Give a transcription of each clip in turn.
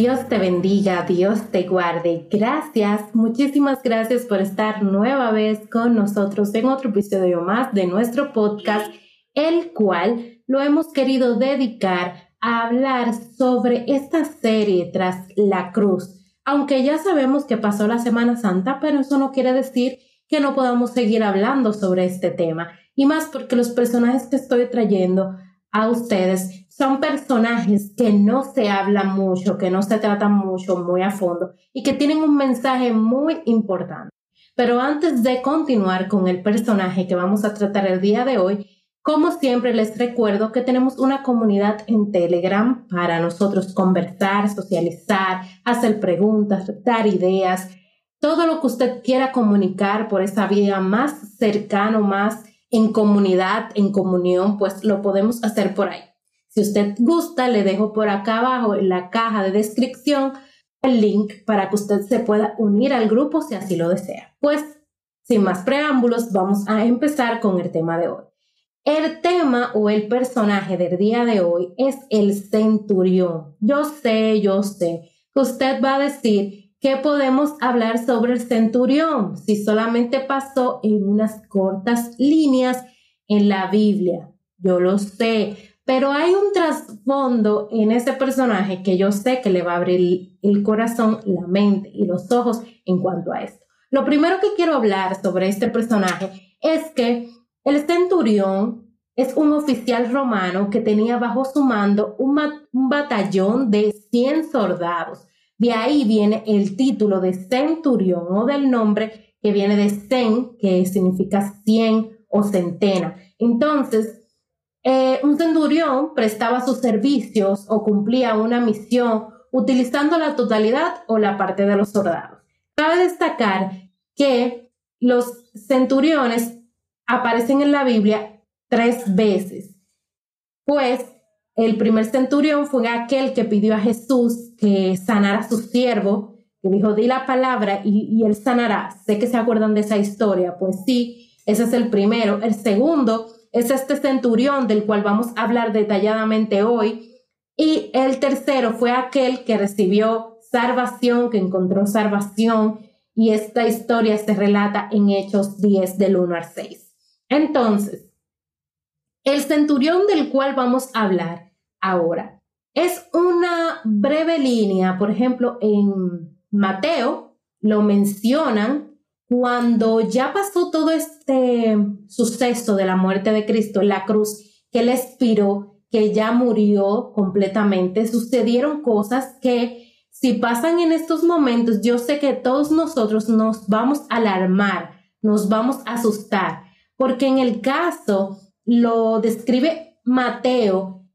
Dios te bendiga, Dios te guarde. Gracias, muchísimas gracias por estar nueva vez con nosotros en otro episodio más de nuestro podcast, el cual lo hemos querido dedicar a hablar sobre esta serie tras la cruz aunque ya sabemos que pasó la Semana Santa, pero eso no quiere decir que no podamos seguir hablando sobre este tema. Y más porque los personajes que estoy trayendo a ustedes son personajes que no se hablan mucho, que no se tratan mucho, muy a fondo y que tienen un mensaje muy importante. Pero antes de continuar con el personaje que vamos a tratar el día de hoy, como siempre, les recuerdo que tenemos una comunidad en Telegram para nosotros conversar, socializar, hacer preguntas, dar ideas, todo lo que usted quiera comunicar por esa vía más cercano, más en comunidad, en comunión, pues lo podemos hacer por ahí. Si usted gusta, le dejo por acá abajo en la caja de descripción el link para que usted se pueda unir al grupo si así lo desea. Pues, sin más preámbulos, vamos a empezar con el tema de hoy. El tema o el personaje del día de hoy es el centurión. Yo sé, yo sé que usted va a decir que podemos hablar sobre el centurión si solamente pasó en unas cortas líneas en la Biblia. Yo lo sé, pero hay un trasfondo en ese personaje que yo sé que le va a abrir el corazón, la mente y los ojos en cuanto a esto. Lo primero que quiero hablar sobre este personaje es que el centurión es un oficial romano que tenía bajo su mando un, batallón de 100 soldados. De ahí viene el título de centurión o del nombre que viene de cen, que significa cien o centena. Entonces, eh, un centurión prestaba sus servicios o cumplía una misión utilizando la totalidad o la parte de los soldados. Cabe destacar que los centuriones aparecen en la Biblia tres veces. Pues el primer centurión fue aquel que pidió a Jesús que sanara a su siervo, que dijo, di la palabra y, y él sanará. Sé que se acuerdan de esa historia. Pues sí, ese es el primero. El segundo es este centurión del cual vamos a hablar detalladamente hoy. Y el tercero fue aquel que recibió salvación, que encontró salvación. Y esta historia se relata en Hechos 10 del 1 al 6. Entonces, el centurión del cual vamos a hablar ahora es una breve línea, por ejemplo, en Mateo lo mencionan cuando ya pasó todo este suceso de la muerte de Cristo en la cruz, que él expiró, que ya murió completamente, sucedieron cosas que si pasan en estos momentos, yo sé que todos nosotros nos vamos a alarmar, nos vamos a asustar, porque en el caso lo describe Mateo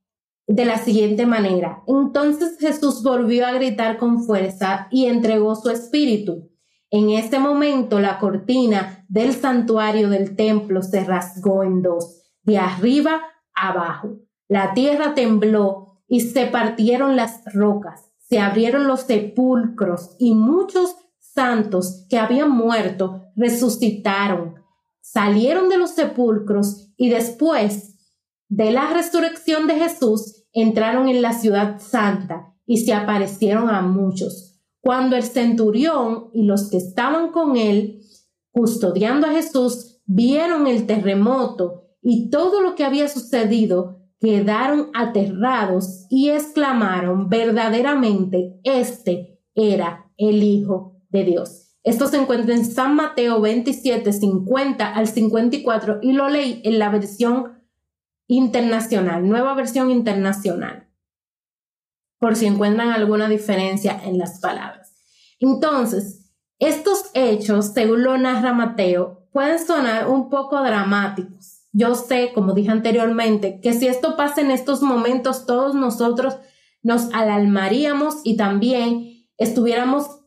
de la siguiente manera. Entonces Jesús volvió a gritar con fuerza y entregó su espíritu. En ese momento la cortina del santuario del templo se rasgó en dos, de arriba abajo. La tierra tembló y se partieron las rocas, se abrieron los sepulcros y muchos santos que habían muerto resucitaron salieron de los sepulcros y después de la resurrección de Jesús entraron en la ciudad santa y se aparecieron a muchos. Cuando el centurión y los que estaban con él custodiando a Jesús vieron el terremoto y todo lo que había sucedido, quedaron aterrados y exclamaron verdaderamente, este era el Hijo de Dios. Esto se encuentra en San Mateo 27, 50 al 54 y lo leí en la versión internacional, nueva versión internacional, por si encuentran alguna diferencia en las palabras. Entonces, estos hechos, según lo narra Mateo, pueden sonar un poco dramáticos. Yo sé, como dije anteriormente, que si esto pasa en estos momentos, todos nosotros nos alarmaríamos y también estuviéramos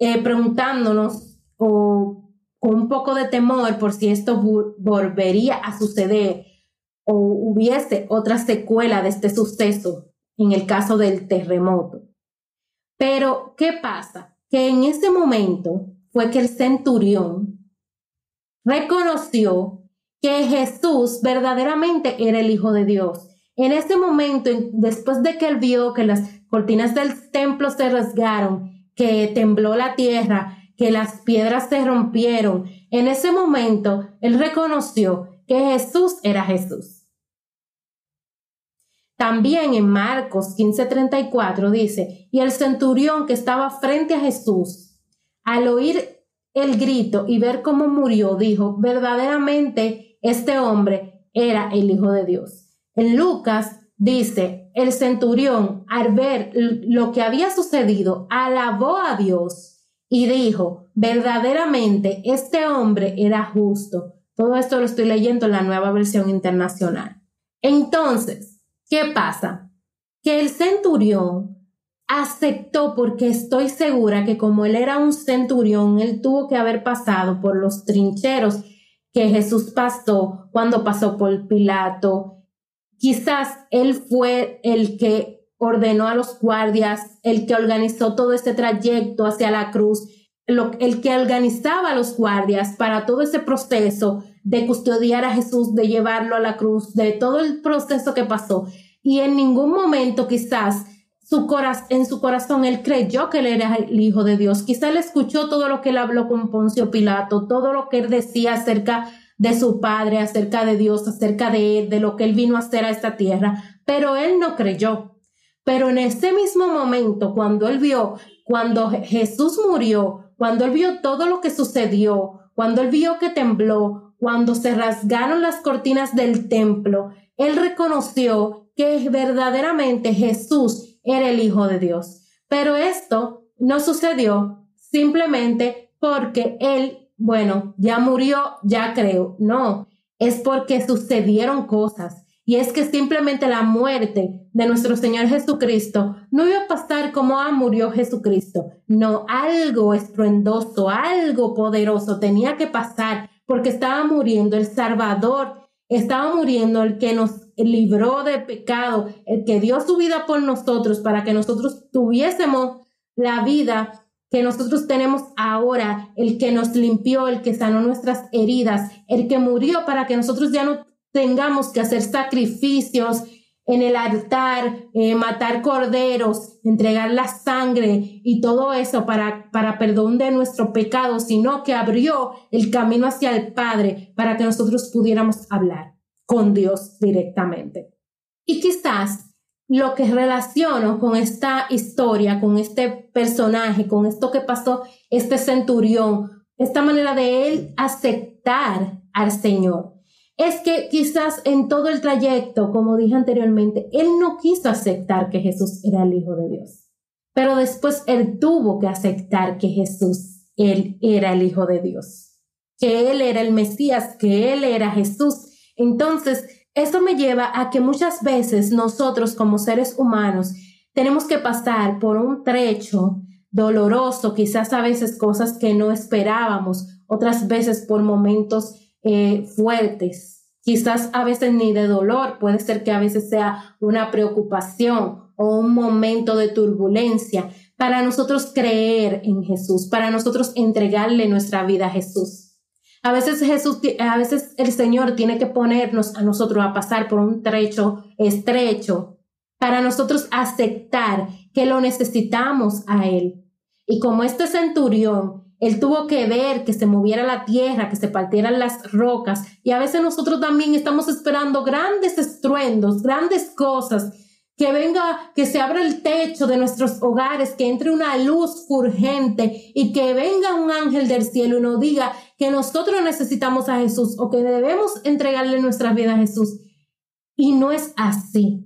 eh, preguntándonos o con un poco de temor por si esto volvería a suceder o hubiese otra secuela de este suceso en el caso del terremoto. Pero, ¿qué pasa? Que en ese momento fue que el centurión reconoció que Jesús verdaderamente era el Hijo de Dios. En ese momento, después de que él vio que las cortinas del templo se rasgaron, que tembló la tierra, que las piedras se rompieron, en ese momento él reconoció que Jesús era Jesús. También en Marcos 15:34 dice, y el centurión que estaba frente a Jesús, al oír el grito y ver cómo murió, dijo, verdaderamente este hombre era el Hijo de Dios. En Lucas dice, el centurión al ver lo que había sucedido, alabó a Dios y dijo, verdaderamente este hombre era justo. Todo esto lo estoy leyendo en la nueva versión internacional. Entonces, ¿Qué pasa? Que el centurión aceptó porque estoy segura que como él era un centurión, él tuvo que haber pasado por los trincheros que Jesús pasó cuando pasó por Pilato. Quizás él fue el que ordenó a los guardias, el que organizó todo este trayecto hacia la cruz, el que organizaba a los guardias para todo ese proceso de custodiar a Jesús, de llevarlo a la cruz, de todo el proceso que pasó. Y en ningún momento quizás su en su corazón él creyó que él era el Hijo de Dios. Quizás él escuchó todo lo que él habló con Poncio Pilato, todo lo que él decía acerca de su Padre, acerca de Dios, acerca de él, de lo que él vino a hacer a esta tierra, pero él no creyó. Pero en ese mismo momento, cuando él vio, cuando Jesús murió, cuando él vio todo lo que sucedió, cuando él vio que tembló, cuando se rasgaron las cortinas del templo, él reconoció que verdaderamente Jesús era el Hijo de Dios. Pero esto no sucedió simplemente porque él, bueno, ya murió, ya creo. No, es porque sucedieron cosas. Y es que simplemente la muerte de nuestro Señor Jesucristo no iba a pasar como ah, murió Jesucristo. No, algo estruendoso, algo poderoso tenía que pasar porque estaba muriendo el Salvador, estaba muriendo el que nos libró de pecado, el que dio su vida por nosotros para que nosotros tuviésemos la vida que nosotros tenemos ahora, el que nos limpió, el que sanó nuestras heridas, el que murió para que nosotros ya no tengamos que hacer sacrificios en el altar, eh, matar corderos, entregar la sangre y todo eso para, para perdón de nuestro pecado, sino que abrió el camino hacia el Padre para que nosotros pudiéramos hablar con Dios directamente. Y quizás lo que relaciono con esta historia, con este personaje, con esto que pasó, este centurión, esta manera de él aceptar al Señor es que quizás en todo el trayecto, como dije anteriormente, él no quiso aceptar que Jesús era el Hijo de Dios. Pero después él tuvo que aceptar que Jesús, él era el Hijo de Dios, que él era el Mesías, que él era Jesús. Entonces, eso me lleva a que muchas veces nosotros como seres humanos tenemos que pasar por un trecho doloroso, quizás a veces cosas que no esperábamos, otras veces por momentos eh, fuertes. Quizás a veces ni de dolor, puede ser que a veces sea una preocupación o un momento de turbulencia para nosotros creer en Jesús, para nosotros entregarle nuestra vida a Jesús. A veces Jesús, a veces el Señor tiene que ponernos a nosotros a pasar por un trecho estrecho para nosotros aceptar que lo necesitamos a Él. Y como este centurión él tuvo que ver que se moviera la tierra, que se partieran las rocas. Y a veces nosotros también estamos esperando grandes estruendos, grandes cosas, que venga, que se abra el techo de nuestros hogares, que entre una luz urgente y que venga un ángel del cielo y nos diga que nosotros necesitamos a Jesús o que debemos entregarle nuestra vida a Jesús. Y no es así.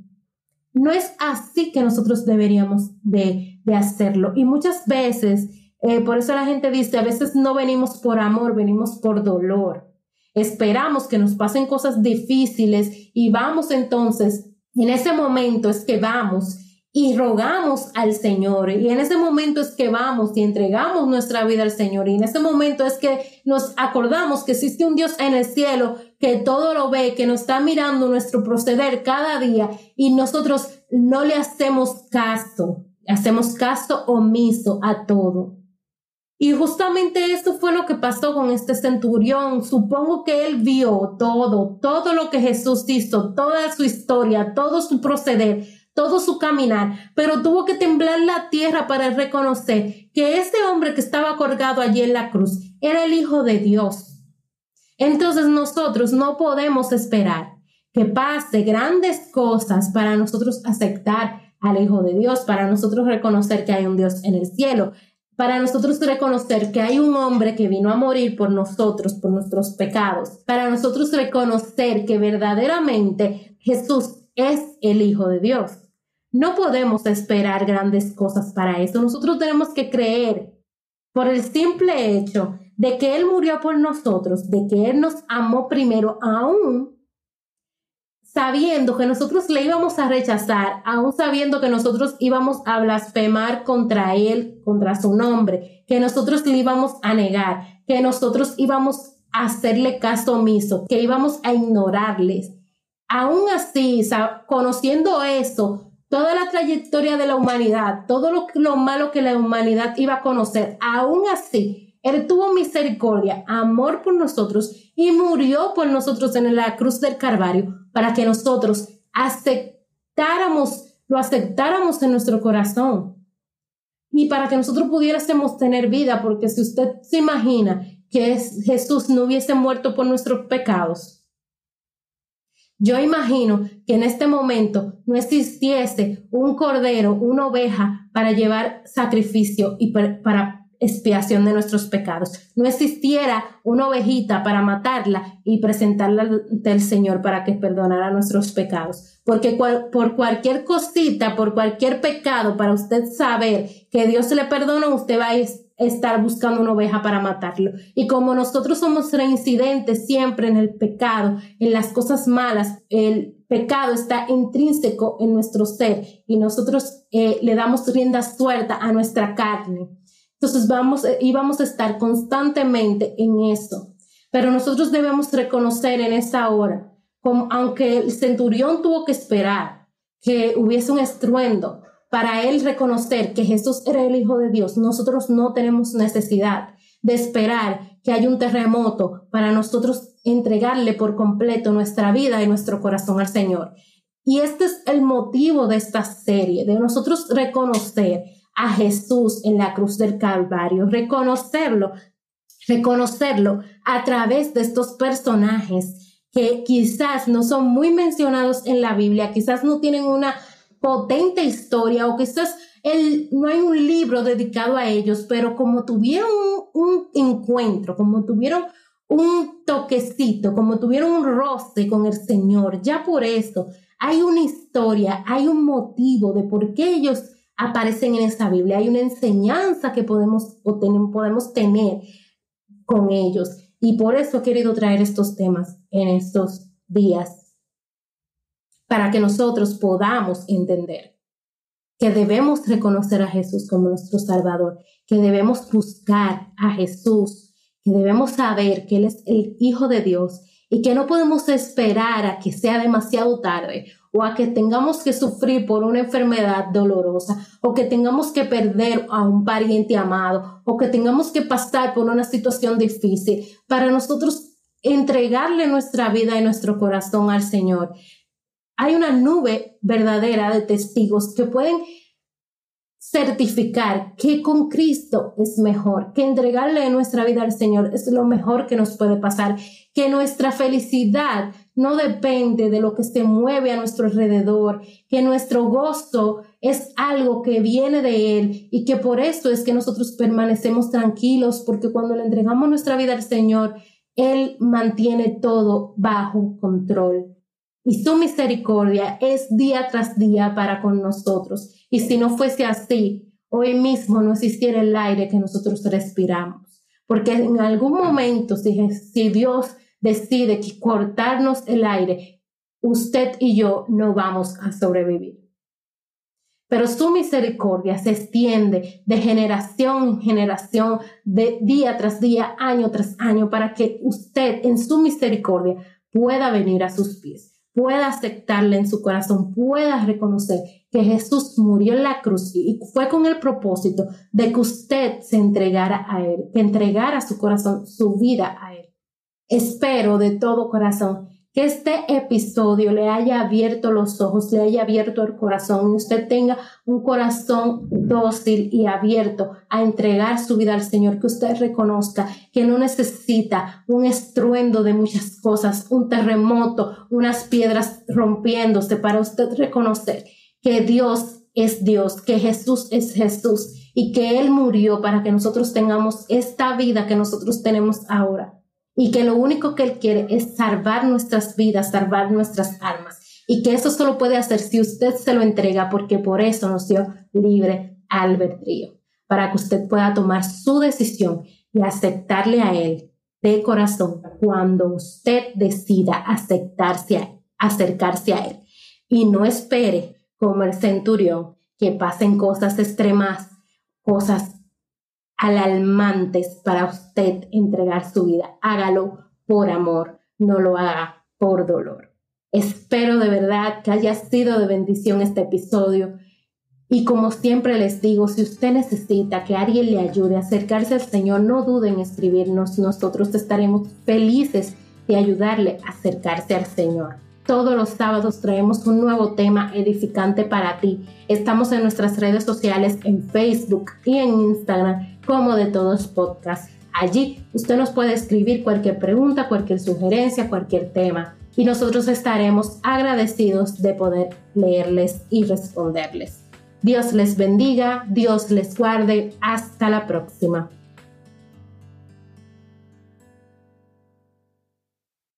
No es así que nosotros deberíamos de, de hacerlo. Y muchas veces eh, por eso la gente dice, a veces no venimos por amor, venimos por dolor. Esperamos que nos pasen cosas difíciles y vamos entonces, en ese momento es que vamos y rogamos al Señor. Y en ese momento es que vamos y entregamos nuestra vida al Señor. Y en ese momento es que nos acordamos que existe un Dios en el cielo que todo lo ve, que nos está mirando nuestro proceder cada día y nosotros no le hacemos caso, hacemos caso omiso a todo. Y justamente esto fue lo que pasó con este centurión. Supongo que él vio todo, todo lo que Jesús hizo, toda su historia, todo su proceder, todo su caminar, pero tuvo que temblar la tierra para reconocer que ese hombre que estaba colgado allí en la cruz era el Hijo de Dios. Entonces nosotros no podemos esperar que pase grandes cosas para nosotros aceptar al Hijo de Dios, para nosotros reconocer que hay un Dios en el cielo, para nosotros reconocer que hay un hombre que vino a morir por nosotros, por nuestros pecados, para nosotros reconocer que verdaderamente Jesús es el Hijo de Dios. No podemos esperar grandes cosas para eso. Nosotros tenemos que creer por el simple hecho de que Él murió por nosotros, de que Él nos amó primero, aún sabiendo que nosotros le íbamos a rechazar, aún sabiendo que nosotros íbamos a blasfemar contra Él, contra su nombre, que nosotros le íbamos a negar, que nosotros íbamos a hacerle caso omiso, que íbamos a ignorarles. Aún así, conociendo eso, toda la trayectoria de la humanidad, todo lo, lo malo que la humanidad iba a conocer, aún así, él tuvo misericordia, amor por nosotros y murió por nosotros en la cruz del Calvario para que nosotros aceptáramos, lo aceptáramos en nuestro corazón. Y para que nosotros pudiésemos tener vida, porque si usted se imagina que Jesús no hubiese muerto por nuestros pecados, yo imagino que en este momento no existiese un cordero, una oveja para llevar sacrificio y para expiación de nuestros pecados. No existiera una ovejita para matarla y presentarla ante el Señor para que perdonara nuestros pecados. Porque por cualquier cosita, por cualquier pecado, para usted saber que Dios le perdona, usted va a estar buscando una oveja para matarlo. Y como nosotros somos reincidentes siempre en el pecado, en las cosas malas, el pecado está intrínseco en nuestro ser y nosotros eh, le damos rienda suelta a nuestra carne. Entonces vamos, eh, a estar constantemente en eso. Pero nosotros debemos reconocer en esa hora, como, aunque el centurión tuvo que esperar que hubiese un estruendo para él reconocer que Jesús era el Hijo de Dios, nosotros no tenemos necesidad de esperar que haya un terremoto para nosotros entregarle por completo nuestra vida y nuestro corazón al Señor. Y este es el motivo de esta serie, de nosotros reconocer a Jesús en la cruz del Calvario, reconocerlo, reconocerlo a través de estos personajes que quizás no son muy mencionados en la Biblia, quizás no tienen una potente historia o quizás el, no hay un libro dedicado a ellos, pero como tuvieron un, encuentro, como tuvieron un toquecito, como tuvieron un roce con el Señor, ya por eso hay una historia, hay un motivo de por qué ellos aparecen en esta Biblia. Hay una enseñanza que podemos, podemos tener con ellos. Y por eso he querido traer estos temas en estos días, para que nosotros podamos entender que debemos reconocer a Jesús como nuestro Salvador, que debemos buscar a Jesús, que debemos saber que Él es el Hijo de Dios y que no podemos esperar a que sea demasiado tarde o a que tengamos que sufrir por una enfermedad dolorosa o que tengamos que perder a un pariente amado o que tengamos que pasar por una situación difícil para nosotros entregarle nuestra vida y nuestro corazón al Señor. Hay una nube verdadera de testigos que pueden certificar que con Cristo es mejor, que entregarle nuestra vida al Señor es lo mejor que nos puede pasar, que nuestra felicidad no depende de lo que se mueve a nuestro alrededor, que nuestro gozo es algo que viene de Él y que por eso es que nosotros permanecemos tranquilos, porque cuando le entregamos nuestra vida al Señor, Él mantiene todo bajo control. Y su misericordia es día tras día para con nosotros. Y si no fuese así, hoy mismo no existiera el aire que nosotros respiramos. Porque en algún momento, si, si Dios decide cortarnos el aire, usted y yo no vamos a sobrevivir. Pero su misericordia se extiende de generación en generación, de día tras día, año tras año, para que usted en su misericordia pueda venir a sus pies, pueda aceptarle en su corazón, pueda reconocer que Jesús murió en la cruz y fue con el propósito de que usted se entregara a Él, que entregara su corazón, su vida a Él. Espero de todo corazón que este episodio le haya abierto los ojos, le haya abierto el corazón y usted tenga un corazón dócil y abierto a entregar su vida al Señor, que usted reconozca que no necesita un estruendo de muchas cosas, un terremoto, unas piedras rompiéndose para usted reconocer que Dios es Dios, que Jesús es Jesús y que Él murió para que nosotros tengamos esta vida que nosotros tenemos ahora y que lo único que Él quiere es salvar nuestras vidas, salvar nuestras almas. Y que eso solo puede hacer si usted se lo entrega porque por eso nos dio libre albedrío, para que usted pueda tomar su decisión y aceptarle a Él de corazón cuando usted decida acercarse a Él. Y no espere como el centurión que pasen cosas extremas, cosas alarmantes para usted entregar su vida. Hágalo por amor, no lo haga por dolor. Espero de verdad que haya sido de bendición este episodio. Y como siempre les digo, si usted necesita que alguien le ayude a acercarse al Señor, no duden en escribirnos. Nosotros estaremos felices de ayudarle a acercarse al Señor. Todos los sábados traemos un nuevo tema edificante para ti. Estamos en nuestras redes sociales en Facebook y en Instagram como de todos podcasts. Allí usted nos puede escribir cualquier pregunta, cualquier sugerencia, cualquier tema y nosotros estaremos agradecidos de poder leerles y responderles. Dios les bendiga, Dios les guarde, hasta la próxima.